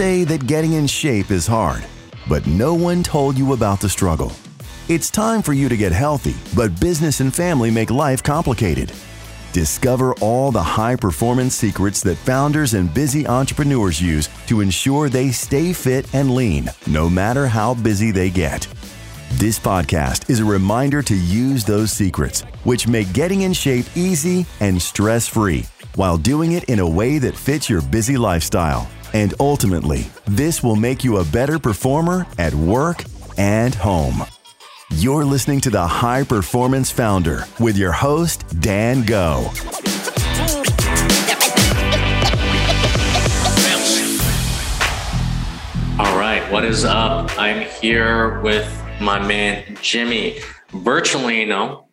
say that getting in shape is hard, but no one told you about the struggle. It's time for you to get healthy, but business and family make life complicated. Discover all the high performance secrets that founders and busy entrepreneurs use to ensure they stay fit and lean, no matter how busy they get. This podcast is a reminder to use those secrets, which make getting in shape easy and stress free, while doing it in a way that fits your busy lifestyle. And ultimately, this will make you a better performer at work and home. You're listening to the High Performance Founder with your host, Dan Go. All right, what is up? I'm here with my man Jimmy, Versalino.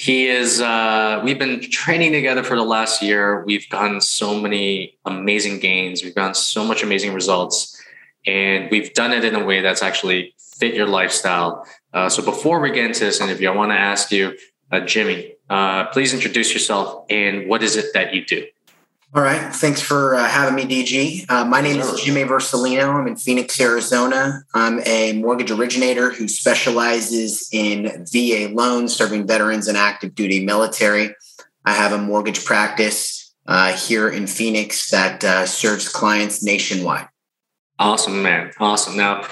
He is uh we've been training together for the last year. We've gotten so many amazing gains, we've gotten so much amazing results, and we've done it in a way that's actually fit your lifestyle. Uh, so before we get into this interview, I want to ask you, uh, Jimmy, uh, please introduce yourself and what is it that you do? All right. Thanks for uh, having me, DG. Uh, my name is Jimmy Versalino. I'm in Phoenix, Arizona. I'm a mortgage originator who specializes in VA loans serving veterans and active duty military. I have a mortgage practice uh, here in Phoenix that uh, serves clients nationwide. Awesome, man. Awesome. Now,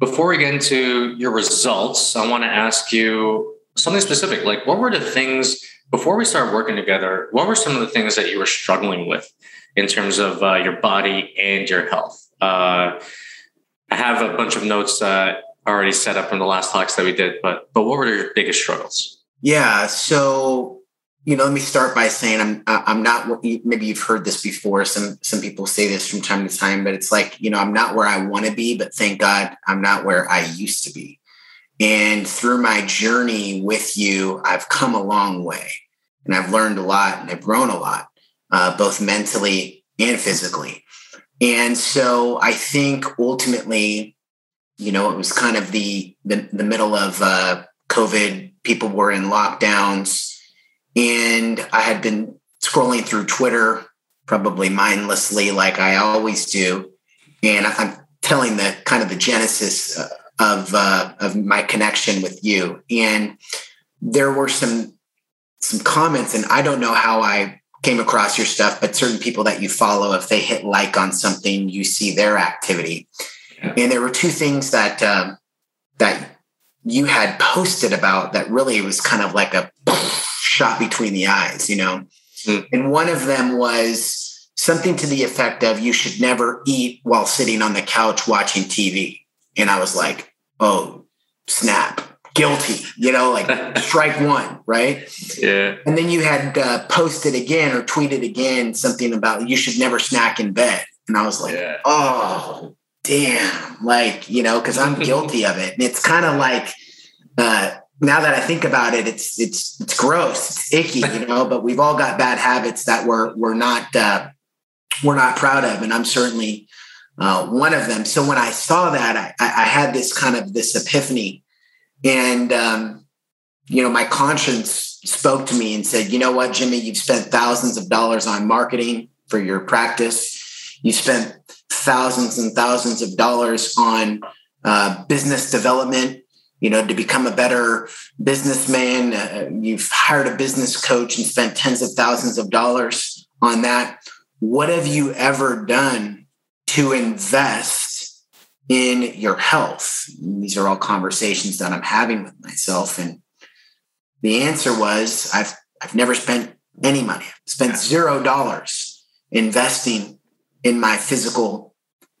before we get into your results, I want to ask you something specific. Like, what were the things before we started working together, what were some of the things that you were struggling with in terms of uh, your body and your health? Uh, I have a bunch of notes uh, already set up from the last talks that we did, but but what were your biggest struggles? Yeah, so you know, let me start by saying I'm I'm not. Maybe you've heard this before. Some some people say this from time to time, but it's like you know, I'm not where I want to be, but thank God I'm not where I used to be. And through my journey with you, I've come a long way and I've learned a lot and I've grown a lot, uh, both mentally and physically. And so I think ultimately, you know, it was kind of the the, the middle of uh, COVID. People were in lockdowns, and I had been scrolling through Twitter, probably mindlessly, like I always do. And I'm telling the kind of the genesis uh, of uh, of my connection with you. And there were some some comments, and I don't know how I came across your stuff, but certain people that you follow, if they hit like on something, you see their activity. Yeah. And there were two things that uh, that you had posted about that really was kind of like a shot between the eyes, you know. Mm. And one of them was something to the effect of you should never eat while sitting on the couch watching TV. And I was like, oh, snap, guilty, you know, like strike one, right? Yeah. And then you had uh, posted again or tweeted again something about you should never snack in bed. And I was like, yeah. oh, damn. Like, you know, because I'm guilty of it. And it's kind of like, uh, now that I think about it, it's it's it's gross, it's icky, you know. But we've all got bad habits that we're we're not uh, we're not proud of, and I'm certainly uh, one of them. So when I saw that, I, I had this kind of this epiphany, and um, you know, my conscience spoke to me and said, "You know what, Jimmy? You've spent thousands of dollars on marketing for your practice. You spent thousands and thousands of dollars on uh, business development." You know, to become a better businessman, uh, you've hired a business coach and spent tens of thousands of dollars on that. What have you ever done to invest in your health? And these are all conversations that I'm having with myself. And the answer was I've I've never spent any money. I've spent zero dollars investing in my physical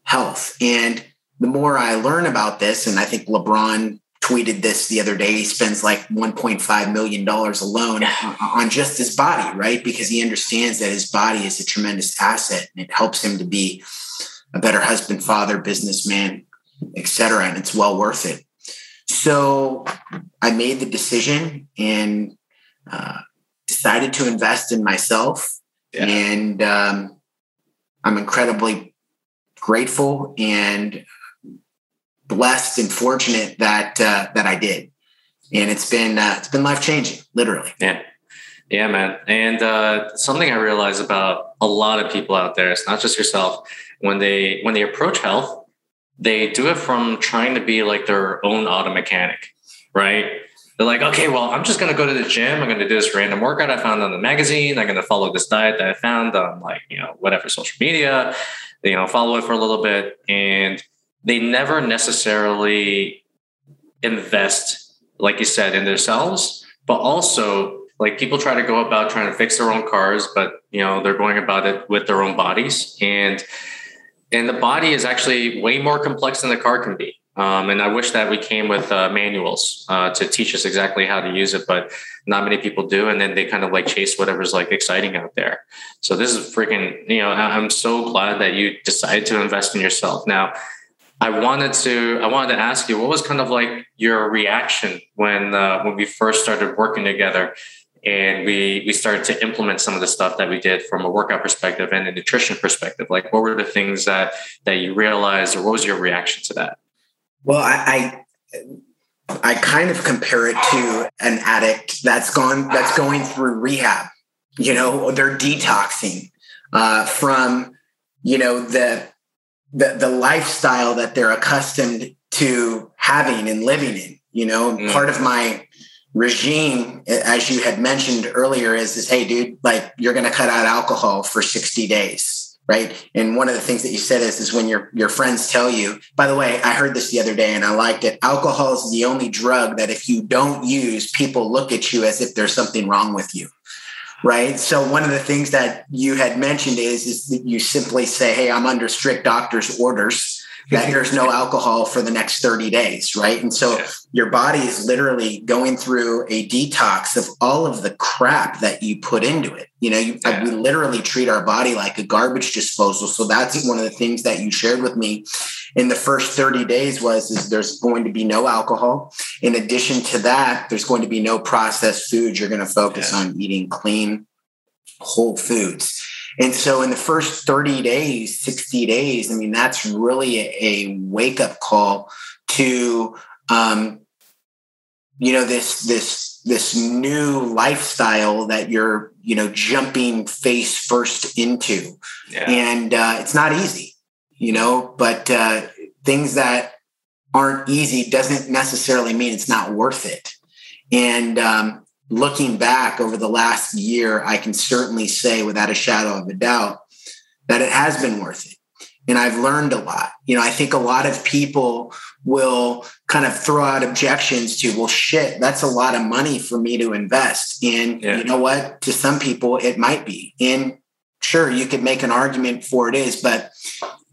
health. And the more I learn about this, and I think LeBron tweeted this the other day. He spends like $1.5 million alone on just his body, right? Because he understands that his body is a tremendous asset and it helps him to be a better husband, father, businessman, etc. And it's well worth it. So I made the decision and uh, decided to invest in myself. Yeah. And um, I'm incredibly grateful and blessed and fortunate that uh, that I did. And it's been uh, it's been life changing, literally. Yeah. Yeah, man. And uh, something I realize about a lot of people out there, it's not just yourself, when they when they approach health, they do it from trying to be like their own auto mechanic, right? They're like, okay, well, I'm just gonna go to the gym. I'm gonna do this random workout I found on the magazine. I'm gonna follow this diet that I found on like, you know, whatever social media, you know, follow it for a little bit. And they never necessarily invest, like you said, in themselves, but also like people try to go about trying to fix their own cars, but you know, they're going about it with their own bodies. And and the body is actually way more complex than the car can be. Um, and I wish that we came with uh, manuals uh, to teach us exactly how to use it, but not many people do. And then they kind of like chase whatever's like exciting out there. So this is freaking, you know, I'm so glad that you decided to invest in yourself. Now, I wanted to, I wanted to ask you, what was kind of like your reaction when uh, when we first started working together? And we we started to implement some of the stuff that we did from a workout perspective and a nutrition perspective. Like what were the things that that you realized or what was your reaction to that? Well i i, I kind of compare it to an addict that's gone that's going through rehab you know they're detoxing uh, from you know the, the the lifestyle that they're accustomed to having and living in you know? Mm. part of my regime, as you had mentioned earlier, is is hey, dude, like you're going to cut out alcohol for 60 days, right? And one of the things that you said is is when your your friends tell you. By the way, I heard this the other day and I liked it. Alcohol is the only drug that if you don't use, people look at you as if there's something wrong with you. Right. So one of the things that you had mentioned is, is that you simply say, Hey, I'm under strict doctor's orders that there's no alcohol for the next 30 days, right? And so your body is literally going through a detox of all of the crap that you put into it. You know, you, uh, yeah. we literally treat our body like a garbage disposal. So that's one of the things that you shared with me in the first 30 days was is there's going to be no alcohol. In addition to that, there's going to be no processed foods. You're going to focus yeah. on eating clean, whole foods. And so in the first 30 days, 60 days, I mean, that's really a, a wake up call to, um, you know, this, this, this new lifestyle that you're, you know, jumping face first into. Yeah. And uh, it's not easy, you know, but uh, things that aren't easy doesn't necessarily mean it's not worth it. And um, looking back over the last year, I can certainly say without a shadow of a doubt that it has been worth it. And I've learned a lot. You know, I think a lot of people will kind of throw out objections to, well, shit, that's a lot of money for me to invest. And yeah. you know what? To some people, it might be. And sure, you could make an argument for it is, but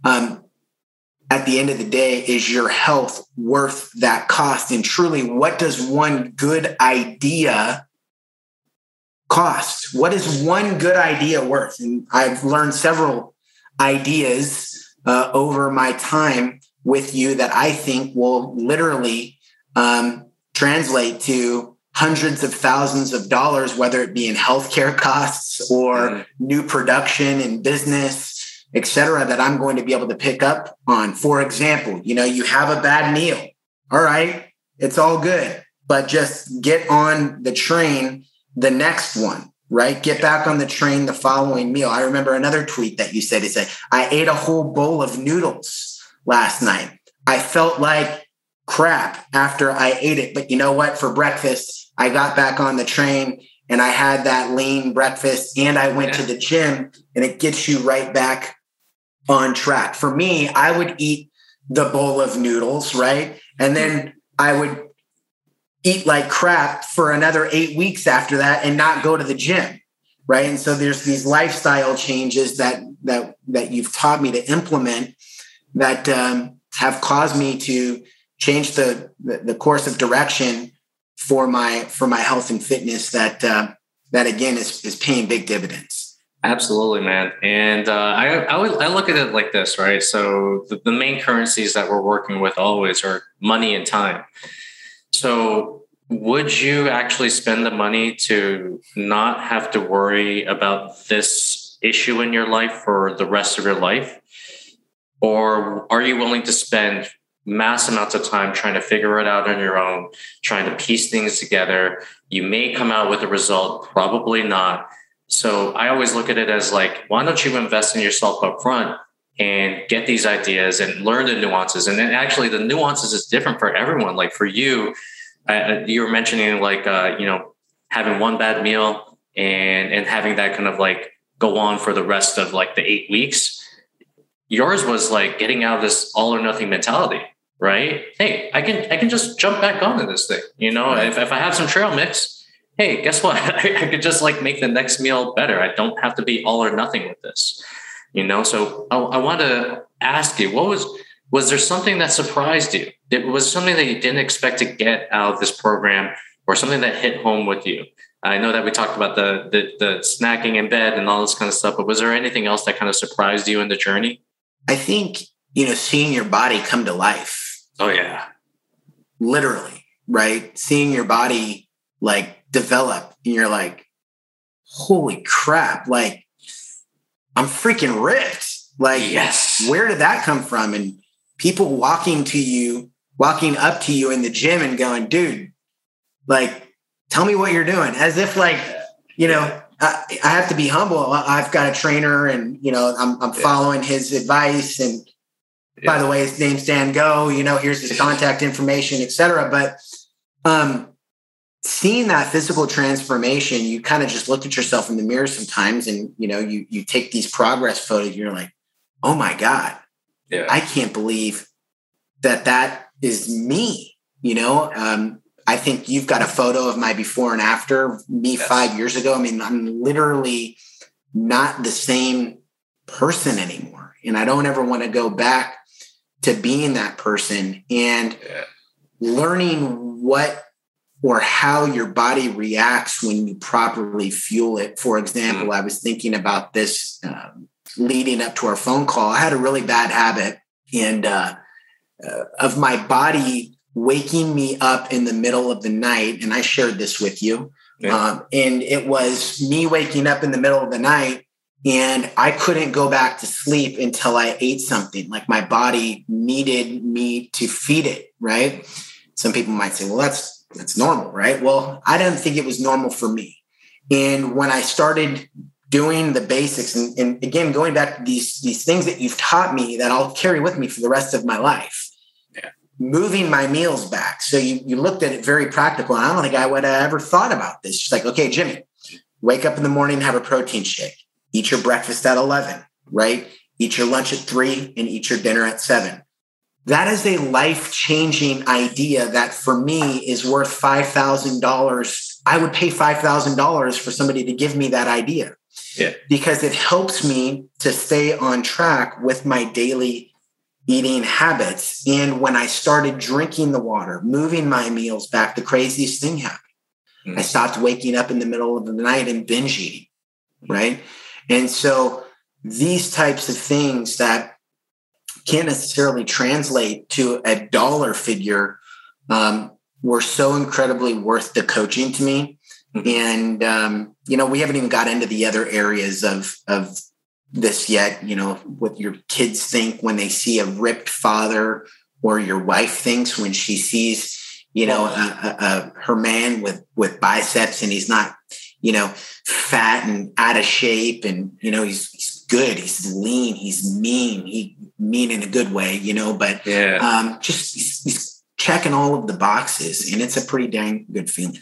um, at the end of the day, is your health worth that cost? And truly, what does one good idea cost? What is one good idea worth? And I've learned several ideas uh, over my time with you that I think will literally um, translate to hundreds of thousands of dollars, whether it be in healthcare costs or mm-hmm. new production in business et cetera, that I'm going to be able to pick up on. For example, you know, you have a bad meal. All right, it's all good, but just get on the train the next one, right? Get back on the train the following meal. I remember another tweet that you said, "He said, I ate a whole bowl of noodles last night. I felt like crap after I ate it. But you know what? For breakfast, I got back on the train and I had that lean breakfast and I went yeah. to the gym and it gets you right back on track. For me, I would eat the bowl of noodles, right? And then I would eat like crap for another eight weeks after that and not go to the gym. Right. And so there's these lifestyle changes that that that you've taught me to implement that um, have caused me to change the, the, course of direction for my for my health and fitness that uh, that again is is paying big dividends. Absolutely, man. And uh, I, I, would, I look at it like this, right? So the, the main currencies that we're working with always are money and time. So would you actually spend the money to not have to worry about this issue in your life for the rest of your life? Or are you willing to spend mass amounts of time trying to figure it out on your own, trying to piece things together. You may come out with a result, probably not. So I always look at it as like, why don't you invest in yourself up front and get these ideas and learn the nuances? And then actually, the nuances is different for everyone. Like for you, uh, you were mentioning like uh, you know having one bad meal and and having that kind of like go on for the rest of like the eight weeks. Yours was like getting out of this all or nothing mentality, right? Hey, I can I can just jump back onto this thing. You know, if, if I have some trail mix, hey, guess what? I, I could just like make the next meal better. I don't have to be all or nothing with this. You know, so I, I want to ask you, what was was there something that surprised you? It was something that you didn't expect to get out of this program, or something that hit home with you? I know that we talked about the, the the snacking in bed and all this kind of stuff, but was there anything else that kind of surprised you in the journey? I think you know seeing your body come to life. Oh yeah, literally, right? Seeing your body like develop, and you're like, holy crap! Like I'm freaking ripped. Like, yes, where did that come from? And people walking to you, walking up to you in the gym and going, dude, like, tell me what you're doing. As if like, you know, I, I have to be humble. I've got a trainer and, you know, I'm, I'm following his advice. And yeah. by the way, his name's Dan Go, you know, here's his contact information, etc. But, um, seeing that physical transformation, you kind of just look at yourself in the mirror sometimes and, you know, you, you take these progress photos, you're like, oh my God, yeah. I can't believe that that is me. You know, um, I think you've got a photo of my before and after me yes. five years ago. I mean, I'm literally not the same person anymore. And I don't ever want to go back to being that person and yeah. learning what or how your body reacts when you properly fuel it. For example, mm. I was thinking about this um, leading up to our phone call, I had a really bad habit and uh, uh, of my body waking me up in the middle of the night. And I shared this with you. Yeah. Um, and it was me waking up in the middle of the night and I couldn't go back to sleep until I ate something. Like my body needed me to feed it, right? Some people might say, well, that's that's normal, right? Well, I didn't think it was normal for me. And when I started doing the basics and, and, again going back to these these things that you've taught me that I'll carry with me for the rest of my life. Yeah. Moving my meals back. So you you looked at it very practical. And I don't think I would have ever thought about this. Just like, okay, Jimmy, wake up in the morning, have a protein shake, eat your breakfast at 11, right? Eat your lunch at three and eat your dinner at seven. That is a life changing idea that for me is worth $5,000. I would pay $5,000 for somebody to give me that idea yeah. because it helps me to stay on track with my daily eating habits. And when I started drinking the water, moving my meals back, the craziest thing happened. Mm. I stopped waking up in the middle of the night and binge eating. Right. And so these types of things that can't necessarily translate to a dollar figure um, were so incredibly worth the coaching to me Mm-hmm. And um, you know, we haven't even got into the other areas of of this yet. You know, what your kids think when they see a ripped father, or your wife thinks when she sees, you know, a her man with with biceps and he's not, you know, fat and out of shape, and you know, he's good, he's lean, he's mean, he mean in a good way, you know, but yeah, um, just he's, he's checking all of the boxes, and it's a pretty dang good feeling.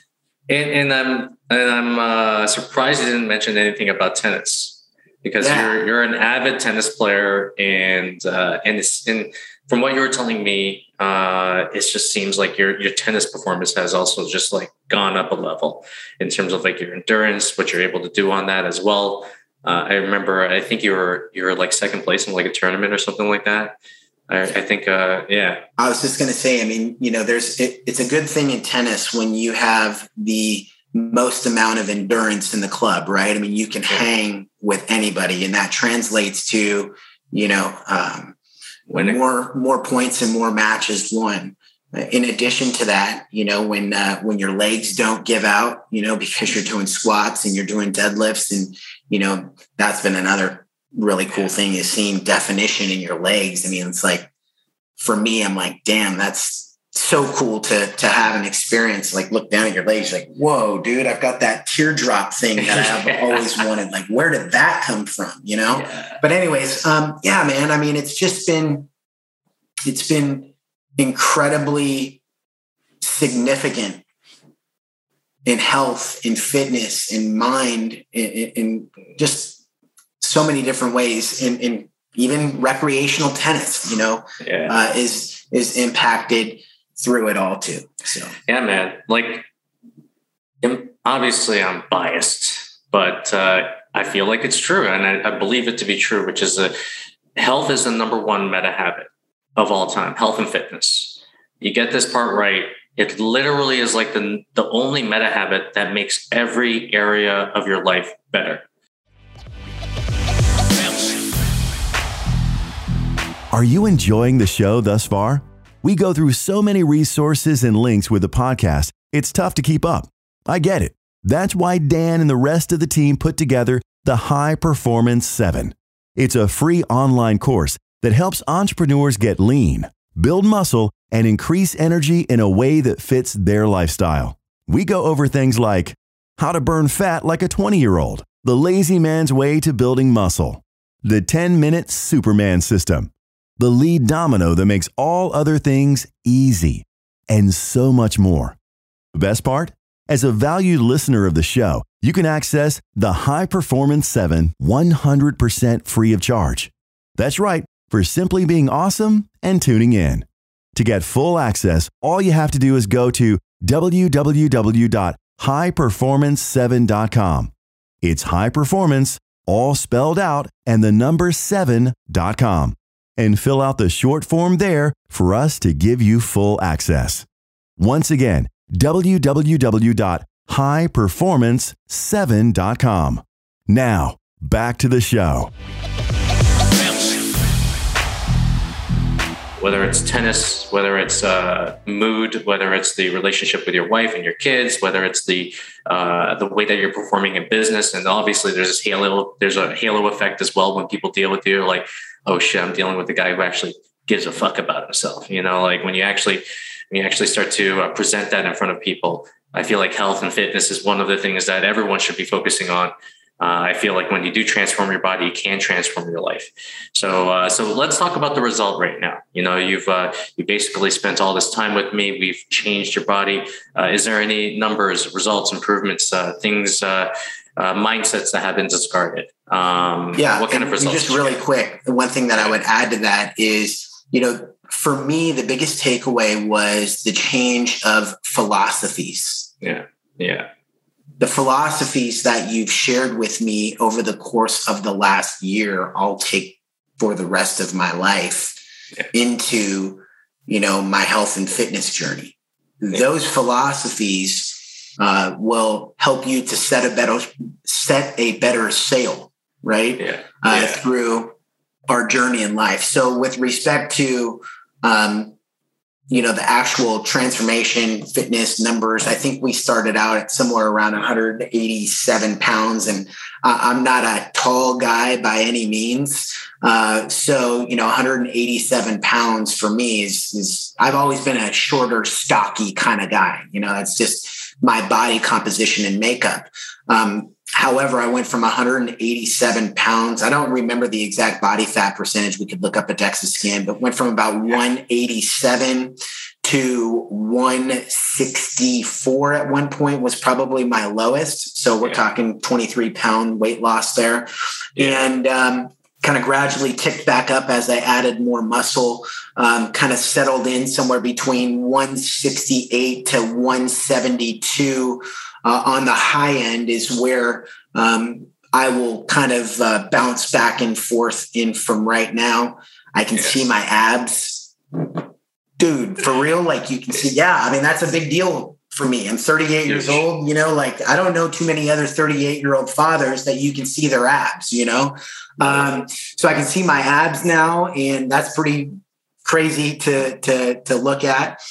And, and I'm and I'm uh, surprised you didn't mention anything about tennis because yeah. you're you're an avid tennis player and uh, and it's and from what you were telling me, uh, it just seems like your your tennis performance has also just like gone up a level in terms of like your endurance, what you're able to do on that as well. Uh, I remember, I think you were you were like second place in like a tournament or something like that. I, I think, uh, yeah. I was just going to say, I mean, you know, there's it, it's a good thing in tennis when you have the most amount of endurance in the club, right? I mean, you can hang with anybody, and that translates to, you know, um, when more more points and more matches won. In addition to that, you know, when uh, when your legs don't give out, you know, because you're doing squats and you're doing deadlifts, and you know, that's been another really cool thing is seeing definition in your legs. I mean, it's like for me, I'm like, damn, that's so cool to to have an experience. Like look down at your legs, like, whoa, dude, I've got that teardrop thing that I've yeah. always wanted. Like, where did that come from? You know? Yeah. But anyways, um, yeah, man. I mean, it's just been it's been incredibly significant in health, in fitness, in mind, in, in just so many different ways. In, in even recreational tennis, you know, yeah. uh, is is impacted through it all too. So yeah, man. Like, obviously, I'm biased, but uh, I feel like it's true, and I, I believe it to be true. Which is that health is the number one meta habit of all time. Health and fitness. You get this part right, it literally is like the, the only meta habit that makes every area of your life better. Are you enjoying the show thus far? We go through so many resources and links with the podcast, it's tough to keep up. I get it. That's why Dan and the rest of the team put together the High Performance 7. It's a free online course that helps entrepreneurs get lean, build muscle, and increase energy in a way that fits their lifestyle. We go over things like how to burn fat like a 20 year old, the lazy man's way to building muscle, the 10 minute Superman system, the lead domino that makes all other things easy, and so much more. The best part? As a valued listener of the show, you can access the High Performance 7 100% free of charge. That's right, for simply being awesome and tuning in. To get full access, all you have to do is go to www.highperformance7.com. It's high performance, all spelled out, and the number 7.com. And fill out the short form there for us to give you full access. Once again, www.highperformance7.com. Now, back to the show. Whether it's tennis, whether it's uh, mood, whether it's the relationship with your wife and your kids, whether it's the uh, the way that you're performing in business, and obviously there's this halo there's a halo effect as well when people deal with you, like oh shit, I'm dealing with the guy who actually gives a fuck about himself. You know, like when you actually when you actually start to uh, present that in front of people, I feel like health and fitness is one of the things that everyone should be focusing on uh, I feel like when you do transform your body, you can transform your life. So, uh, so let's talk about the result right now. You know, you've uh, you basically spent all this time with me. We've changed your body. Uh, is there any numbers, results, improvements, uh, things, uh, mindsets that have been discarded? Um, yeah. What kind of results? Just really quick, the one thing that I would add to that is, you know, for me, the biggest takeaway was the change of philosophies. Yeah. Yeah the philosophies that you've shared with me over the course of the last year, I'll take for the rest of my life yeah. into, you know, my health and fitness journey. Yeah. Those philosophies uh, will help you to set a better set a better sail, right? Yeah. Uh, through our journey in life. So, with respect to um, you know the actual transformation fitness numbers i think we started out at somewhere around 187 pounds and i'm not a tall guy by any means. Uh, so you know 187 pounds for me is, is i've always been a shorter stocky kind of guy. You know that's just my body composition and makeup. Um, However, I went from 187 pounds. I don't remember the exact body fat percentage. We could look up a DEXA scan, but went from about 187 to 164 at one point was probably my lowest. So we're yeah. talking 23 pound weight loss there. Yeah. And um, kind of gradually ticked back up as I added more muscle, um, kind of settled in somewhere between 168 to 172 uh, on the high end is where um, I will kind of uh, bounce back and forth in from right now. I can yes. see my abs. Dude, for real, like you can see, yeah, I mean, that's a big deal for me. I'm 38 years old, you know, like I don't know too many other 38 year old fathers that you can see their abs, you know? Um, so I can see my abs now, and that's pretty crazy to, to, to look at.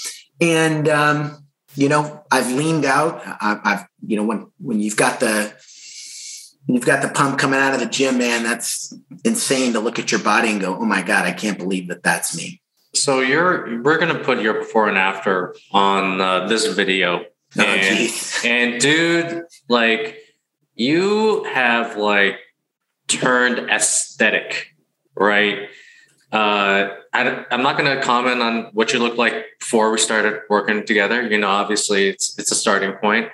And, um, you know, I've leaned out. I've, I've, you know, when when you've got the you've got the pump coming out of the gym, man, that's insane to look at your body and go, oh my god, I can't believe that that's me. So you're we're gonna put your before and after on uh, this video, oh, and, and dude, like you have like turned aesthetic, right? Uh, I, am not going to comment on what you look like before we started working together. You know, obviously it's it's a starting point,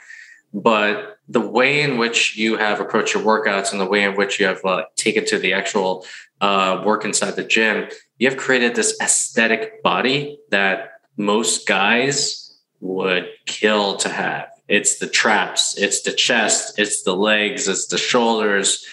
but the way in which you have approached your workouts and the way in which you have uh, taken to the actual uh, work inside the gym, you have created this aesthetic body that most guys would kill to have. It's the traps, it's the chest, it's the legs, it's the shoulders,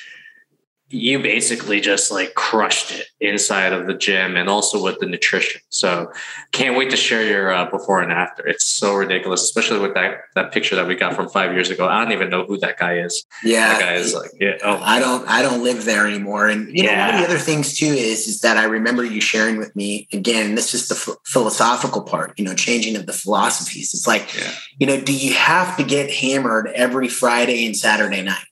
you basically just like crushed it inside of the gym and also with the nutrition. So can't wait to share your uh, before and after. It's so ridiculous, especially with that that picture that we got from five years ago. I don't even know who that guy is. Yeah, that guy is like yeah. Oh. I don't I don't live there anymore. And you yeah. know one of the other things too is is that I remember you sharing with me again. This is the f- philosophical part. You know, changing of the philosophies. It's like yeah. you know, do you have to get hammered every Friday and Saturday night?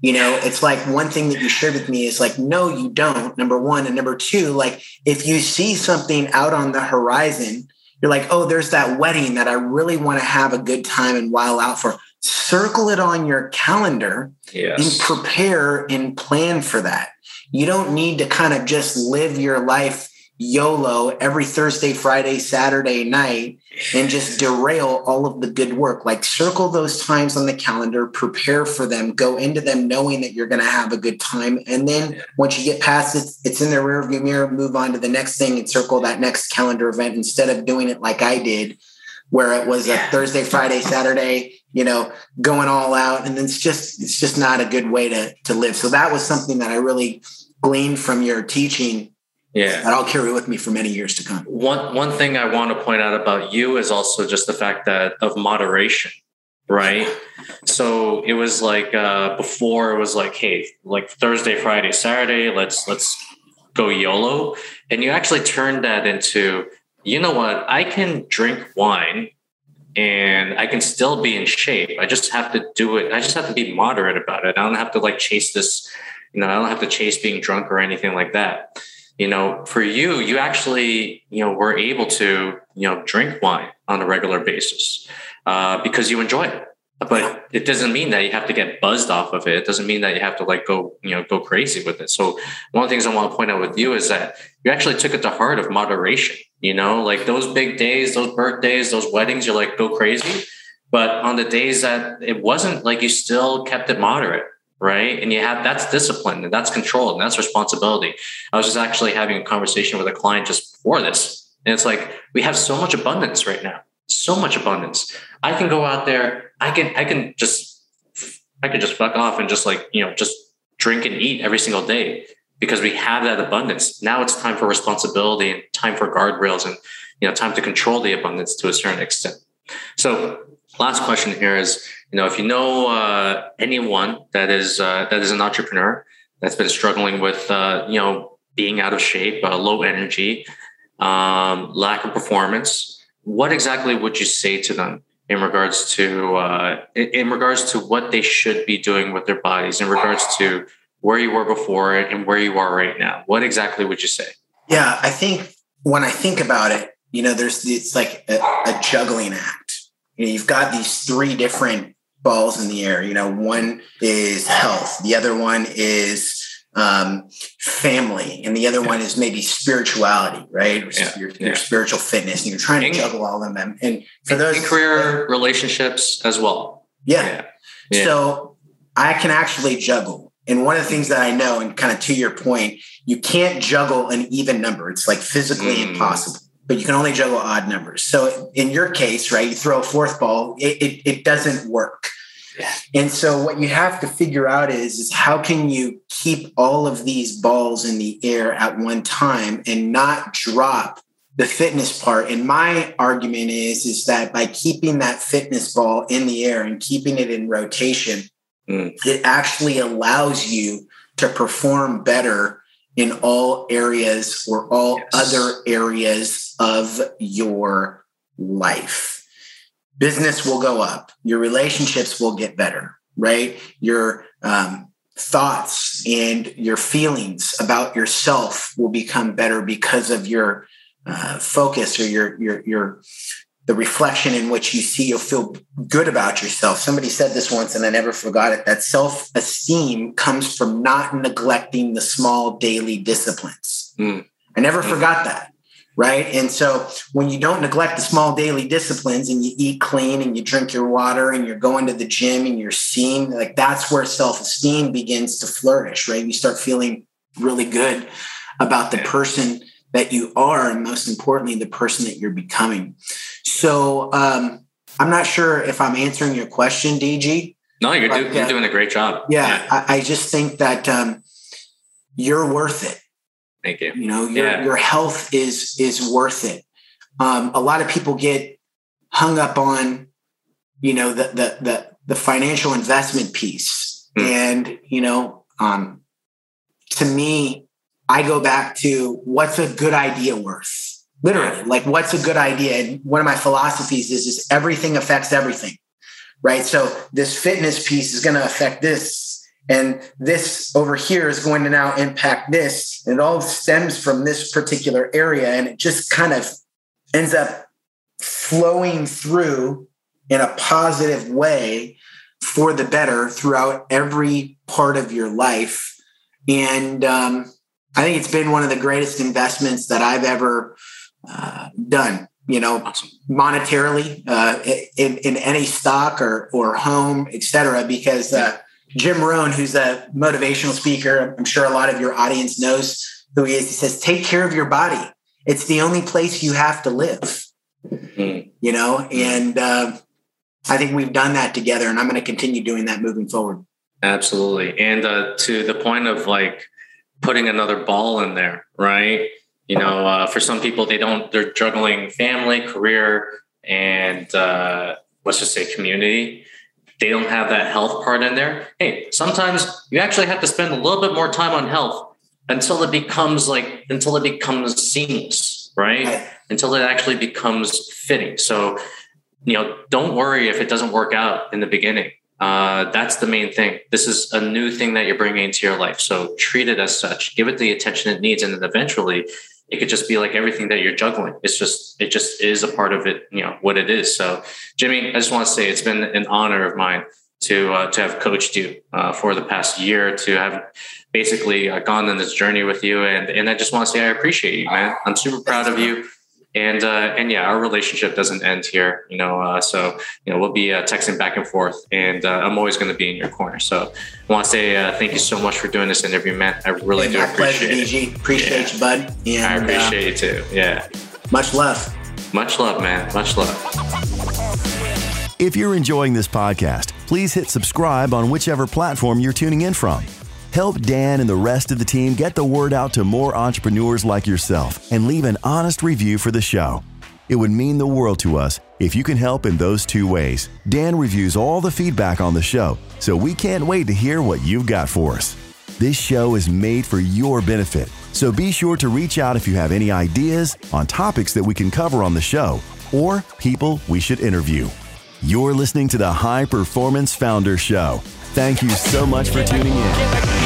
You know, it's like one thing that you shared with me is like, no, you don't. Number one. And number two, like, if you see something out on the horizon, you're like, oh, there's that wedding that I really want to have a good time and while out for. Circle it on your calendar yes. and prepare and plan for that. You don't need to kind of just live your life YOLO every Thursday, Friday, Saturday night and just derail all of the good work. Like circle those times on the calendar, prepare for them, go into them knowing that you're going to have a good time. And then once you get past it, it's in the rearview mirror, move on to the next thing and circle that next calendar event instead of doing it like I did, where it was a Thursday, Friday, Saturday, you know, going all out. And then it's just, it's just not a good way to, to live. So that was something that I really gleaned from your teaching yeah. That I'll carry with me for many years to come. One one thing I want to point out about you is also just the fact that of moderation, right? So it was like uh, before it was like, hey, like Thursday, Friday, Saturday, let's let's go YOLO. And you actually turned that into, you know what, I can drink wine and I can still be in shape. I just have to do it. I just have to be moderate about it. I don't have to like chase this, you know, I don't have to chase being drunk or anything like that you know, for you, you actually, you know, were able to, you know, drink wine on a regular basis uh, because you enjoy it. But it doesn't mean that you have to get buzzed off of it. It doesn't mean that you have to like go, you know, go crazy with it. So one of the things I want to point out with you is that you actually took it to heart of moderation. You know, like those big days, those birthdays, those weddings, you're like go crazy. But on the days that it wasn't, like you still kept it moderate right? And you have that's discipline and that's control and that's responsibility. I was just actually having a conversation with a client just before this. And it's like we have so much abundance right now. So much abundance. I can go out there, I can I can just I can just fuck off and just like, you know, just drink and eat every single day because we have that abundance. Now it's time for responsibility and time for guardrails and you know, time to control the abundance to a certain extent. So last question here is you know if you know uh, anyone that is uh, that is an entrepreneur that's been struggling with uh, you know being out of shape uh, low energy um, lack of performance what exactly would you say to them in regards to uh, in regards to what they should be doing with their bodies in regards to where you were before and where you are right now? What exactly would you say? Yeah i think when i think about it you know there's it's like a, a juggling act you know, you've got these three different balls in the air. You know, one is health, the other one is um, family, and the other one is maybe spirituality, right? Yeah. Your, your yeah. spiritual fitness, and you're trying to and, juggle all of them. And for those and career uh, relationships as well. Yeah. yeah. So I can actually juggle. And one of the things that I know, and kind of to your point, you can't juggle an even number. It's like physically mm. impossible but you can only juggle odd numbers. So in your case, right, you throw a fourth ball, it, it, it doesn't work. And so what you have to figure out is, is how can you keep all of these balls in the air at one time and not drop the fitness part. And my argument is, is that by keeping that fitness ball in the air and keeping it in rotation, mm. it actually allows you to perform better in all areas or all yes. other areas of your life. Business will go up, your relationships will get better, right? Your um, thoughts and your feelings about yourself will become better because of your uh, focus or your your your the reflection in which you see you'll feel good about yourself. Somebody said this once and I never forgot it that self esteem comes from not neglecting the small daily disciplines. Mm. I never mm. forgot that. Right. And so when you don't neglect the small daily disciplines and you eat clean and you drink your water and you're going to the gym and you're seeing like that's where self esteem begins to flourish. Right. You start feeling really good about the person that you are and most importantly the person that you're becoming so um, i'm not sure if i'm answering your question dg no you're, do, you're doing a great job yeah, yeah. I, I, just think that um, you're worth it thank you you know your, yeah. your health is is worth it um, a lot of people get hung up on you know the the the, the financial investment piece mm. and you know um, to me I go back to what's a good idea worth? Literally, like what's a good idea? And one of my philosophies is just everything affects everything, right? So this fitness piece is going to affect this, and this over here is going to now impact this. And it all stems from this particular area, and it just kind of ends up flowing through in a positive way for the better throughout every part of your life. And um, I think it's been one of the greatest investments that I've ever uh, done. You know, monetarily uh, in, in any stock or or home, etc. Because uh, Jim Rohn, who's a motivational speaker, I'm sure a lot of your audience knows who he is. He says, "Take care of your body. It's the only place you have to live." Mm-hmm. You know, and uh, I think we've done that together, and I'm going to continue doing that moving forward. Absolutely, and uh, to the point of like putting another ball in there, right? You know, uh, for some people, they don't, they're juggling family, career, and uh, let's just say community. They don't have that health part in there. Hey, sometimes you actually have to spend a little bit more time on health until it becomes like, until it becomes seamless, right? Until it actually becomes fitting. So, you know, don't worry if it doesn't work out in the beginning uh, that's the main thing. This is a new thing that you're bringing into your life. So treat it as such, give it the attention it needs. And then eventually it could just be like everything that you're juggling. It's just, it just is a part of it, you know, what it is. So Jimmy, I just want to say it's been an honor of mine to, uh, to have coached you uh, for the past year, to have basically uh, gone on this journey with you. And, and I just want to say, I appreciate you, man. I'm super proud of you and uh, and yeah, our relationship doesn't end here, you know. Uh, so you know, we'll be uh, texting back and forth, and uh, I'm always going to be in your corner. So I want to say uh, thank you so much for doing this interview, man. I really yeah, do my appreciate pleasure, it. DG. Appreciate yeah. you, bud. And, I appreciate uh, you too. Yeah. Much love. Much love, man. Much love. If you're enjoying this podcast, please hit subscribe on whichever platform you're tuning in from. Help Dan and the rest of the team get the word out to more entrepreneurs like yourself and leave an honest review for the show. It would mean the world to us if you can help in those two ways. Dan reviews all the feedback on the show, so we can't wait to hear what you've got for us. This show is made for your benefit, so be sure to reach out if you have any ideas on topics that we can cover on the show or people we should interview. You're listening to the High Performance Founder Show. Thank you so much for tuning in.